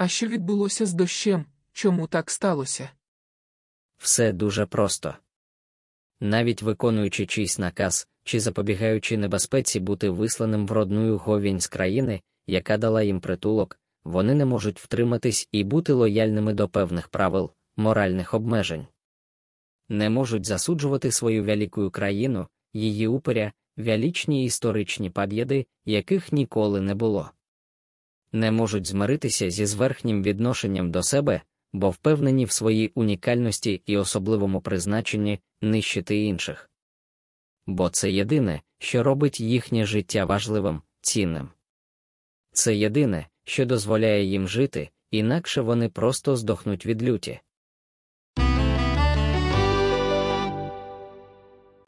А що відбулося з дощем? Чому так сталося? Все дуже просто. Навіть виконуючи чийсь наказ чи запобігаючи небезпеці бути висланим в родную говінь з країни, яка дала їм притулок, вони не можуть втриматись і бути лояльними до певних правил, моральних обмежень. Не можуть засуджувати свою велику країну, її упоря, величні історичні побєди, яких ніколи не було. Не можуть змиритися зі зверхнім відношенням до себе, бо впевнені в своїй унікальності і особливому призначенні нищити інших. Бо це єдине, що робить їхнє життя важливим, цінним. Це єдине, що дозволяє їм жити, інакше вони просто здохнуть від люті.